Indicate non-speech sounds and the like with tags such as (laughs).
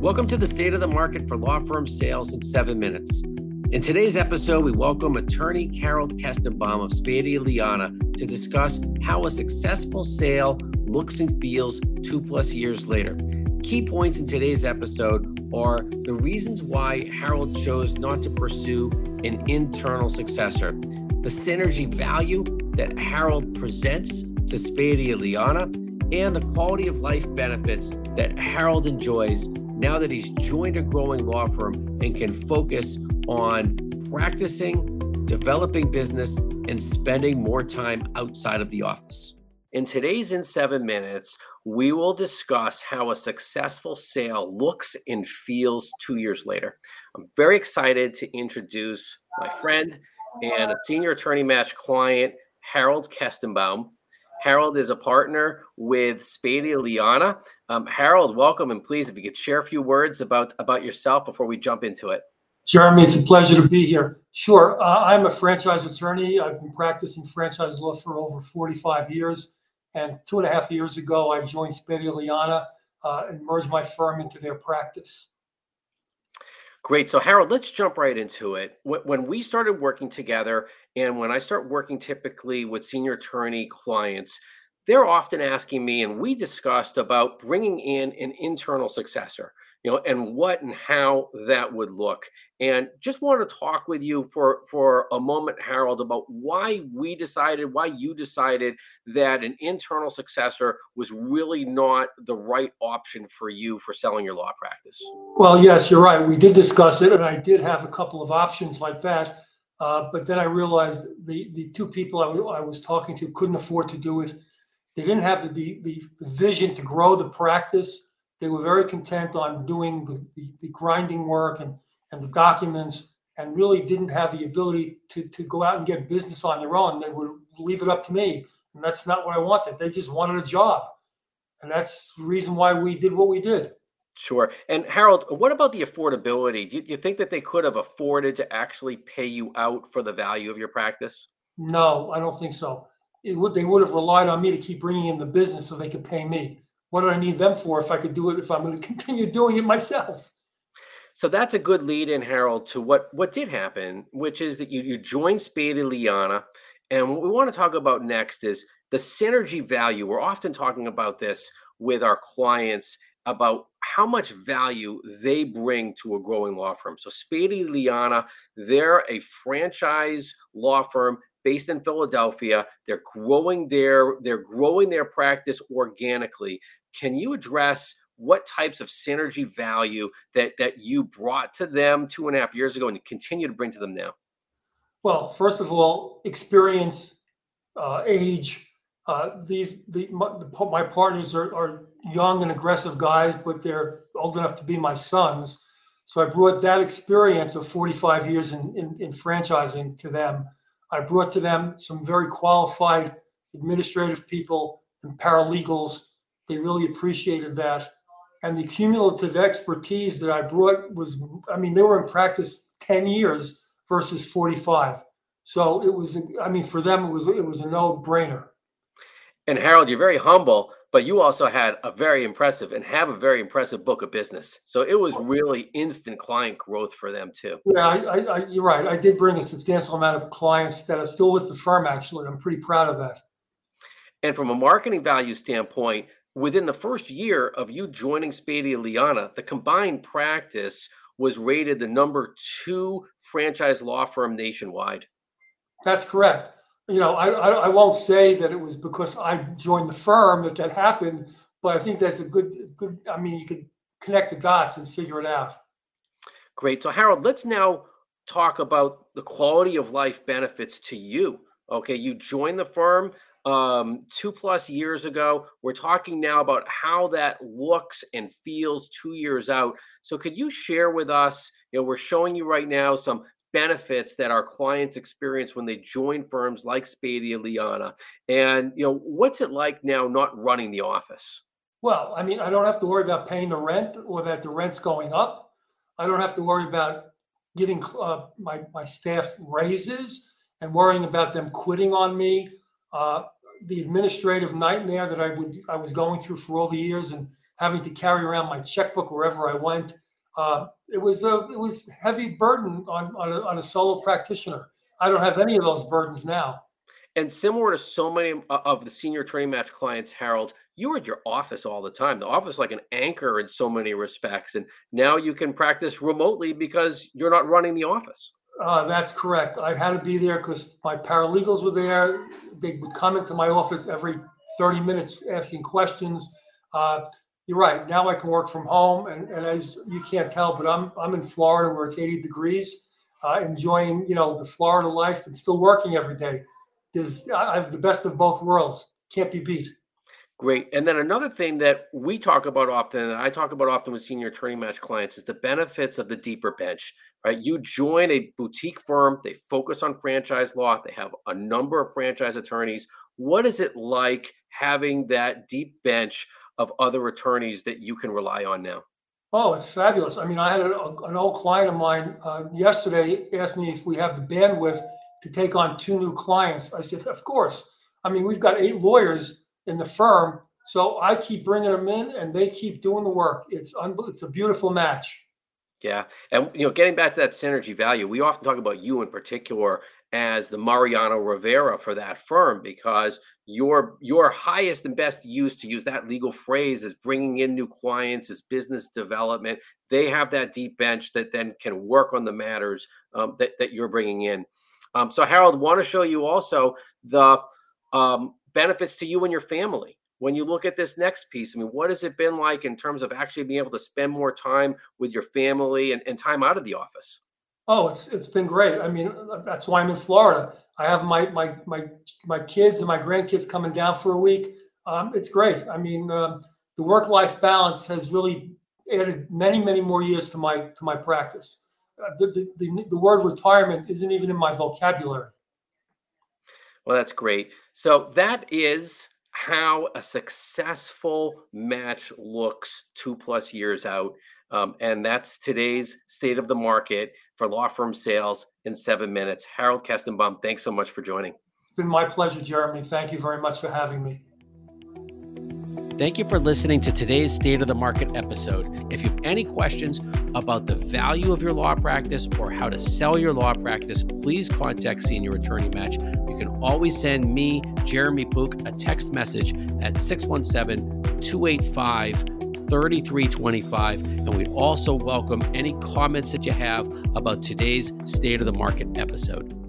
Welcome to the State of the Market for Law Firm Sales in seven minutes. In today's episode, we welcome attorney Harold Kestenbaum of Spadea Lignana to discuss how a successful sale looks and feels two plus years later. Key points in today's episode are the reasons why Harold chose not to pursue an internal successor, the synergy value that Harold presents to Spadea Lignana, and the quality of life benefits that Harold enjoys now that he's joined a growing law firm and can focus on practicing, developing business, and spending more time outside of the office. In today's In Seven Minutes, we will discuss how a successful sale looks and feels two years later. I'm very excited to introduce my friend and a senior attorney match client, Harold Kestenbaum. Harold is a partner with Spadea Lignana. Um, Harold, welcome, and please, if you could share a few words about about yourself before we jump into it. Jeremy, it's a pleasure to be here. Sure, uh, I'm a franchise attorney. I've been practicing franchise law for over 45 years, and two and a half years ago, I joined Spadea Lignana uh, and merged my firm into their practice. Great. So, Harold, let's jump right into it. When we started working together, and when I start working typically with senior attorney clients, they're often asking me, and we discussed about bringing in an internal successor you know, and what and how that would look. And just want to talk with you for for a moment, Harold, about why we decided, why you decided that an internal successor was really not the right option for you for selling your law practice. Well, yes, you're right. We did discuss it, and I did have a couple of options like that. Uh, but then I realized the the two people I, was talking to couldn't afford to do it. They didn't have the, the, the vision to grow the practice they were very content on doing the, the, the grinding work and, and the documents and really didn't have the ability to, to go out and get business on their own. They would leave it up to me. And that's not what I wanted. They just wanted a job. And that's the reason why we did what we did. Sure. And Harold, what about the affordability? Do you, think that they could have afforded to actually pay you out for the value of your practice? No, I don't think so. It would, they would have relied on me to keep bringing in the business so they could pay me what do I need them for if I could do it if I'm going (laughs) to continue doing it myself? So that's a good lead in, Harold, to what what did happen, which is that you you joined Spadea Lignana, and what we want to talk about next is the synergy value. We're often talking about this with our clients about how much value they bring to a growing law firm. So Spadea Lignana, they're a franchise law firm based in Philadelphia. They're growing their they're growing their practice organically. Can you address what types of synergy value that that you brought to them two and a half years ago and continue to bring to them now? Well, first of all, experience, uh, age. Uh, these the, my, my partners are, are young and aggressive guys, but they're old enough to be my sons. So I brought that experience of 45 years in, in, in franchising to them. I brought to them some very qualified administrative people and paralegals they really appreciated that. And the cumulative expertise that I brought was, I mean, they were in practice 10 years versus 45. So it was, I mean, for them, it was, it was a no brainer. And Harold, you're very humble, but you also had a very impressive and have a very impressive book of business. So it was really instant client growth for them too. Yeah, I, I, I, you're right. I did bring a substantial amount of clients that are still with the firm. Actually, I'm pretty proud of that. And from a marketing value standpoint, within the first year of you joining Spadea Lignana, the combined practice was rated the number two franchise law firm nationwide. That's correct. You know, I, I, I won't say that it was because I joined the firm that that happened, but I think that's a good good. I mean, you could connect the dots and figure it out. Great. So Harold, let's now talk about the quality of life benefits to you. Okay, you joined the firm um, two plus years ago. We're talking now about how that looks and feels two years out. So, could you share with us? You know, we're showing you right now some benefits that our clients experience when they join firms like Spadea Lignana. And you know, what's it like now not running the office? Well, I mean, I don't have to worry about paying the rent or that the rent's going up. I don't have to worry about giving uh, my my staff raises and worrying about them quitting on me. Uh, the administrative nightmare that I would I was going through for all the years and having to carry around my checkbook wherever I went. Uh, it was a it was heavy burden on on a, on a solo practitioner. I don't have any of those burdens now. And similar to so many of the senior attorney match clients, Harold, you were at your office all the time. The office like an anchor in so many respects. And now you can practice remotely because you're not running the office. Uh, that's correct. I had to be there because my paralegals were there. They would come into my office every 30 minutes asking questions. Uh, you're right. Now I can work from home, and, and as you can't tell, but I'm I'm in Florida where it's 80 degrees, uh, enjoying you know the Florida life and still working every day. There's I have the best of both worlds. Can't be beat. Great. And then another thing that we talk about often, and I talk about often with senior attorney match clients, is the benefits of the deeper bench. Right? You join a boutique firm. They focus on franchise law. They have a number of franchise attorneys. What is it like having that deep bench of other attorneys that you can rely on now? Oh, it's fabulous. I mean, I had a, an old client of mine uh, yesterday asked me if we have the bandwidth to take on two new clients. I said, of course. I mean, we've got eight lawyers in the firm, so I keep bringing them in, and they keep doing the work. It's un- it's a beautiful match. Yeah, and you know, getting back to that synergy value, we often talk about you in particular as the Mariano Rivera for that firm because your your highest and best use to use that legal phrase is bringing in new clients is business development. They have that deep bench that then can work on the matters um, that, that you're bringing in. Um, so harold want to show you also the um, benefits to you and your family. When you look at this next piece i mean what has it been like in terms of actually being able to spend more time with your family and, and time out of the office Oh, it's it's been great. I mean, that's why I'm in Florida. I have my my my my kids and my grandkids coming down for a week. Um, it's great. I mean, um, the work life balance has really added many many more years to my to my practice. Uh, the, the, the, the word retirement isn't even in my vocabulary. Well, that's great. So that is how a successful match looks two plus years out. Um, and that's today's state of the market for law firm sales in seven minutes. Harold Kestenbaum, thanks so much for joining. It's been my pleasure, Jeremy. Thank you very much for having me. Thank you for listening to today's State of the Market episode. If you have any questions about the value of your law practice or how to sell your law practice, please contact Senior Attorney Match. You can always send me, Jeremy Pook, a text message at 617 285 3325. And we'd also welcome any comments that you have about today's State of the Market episode.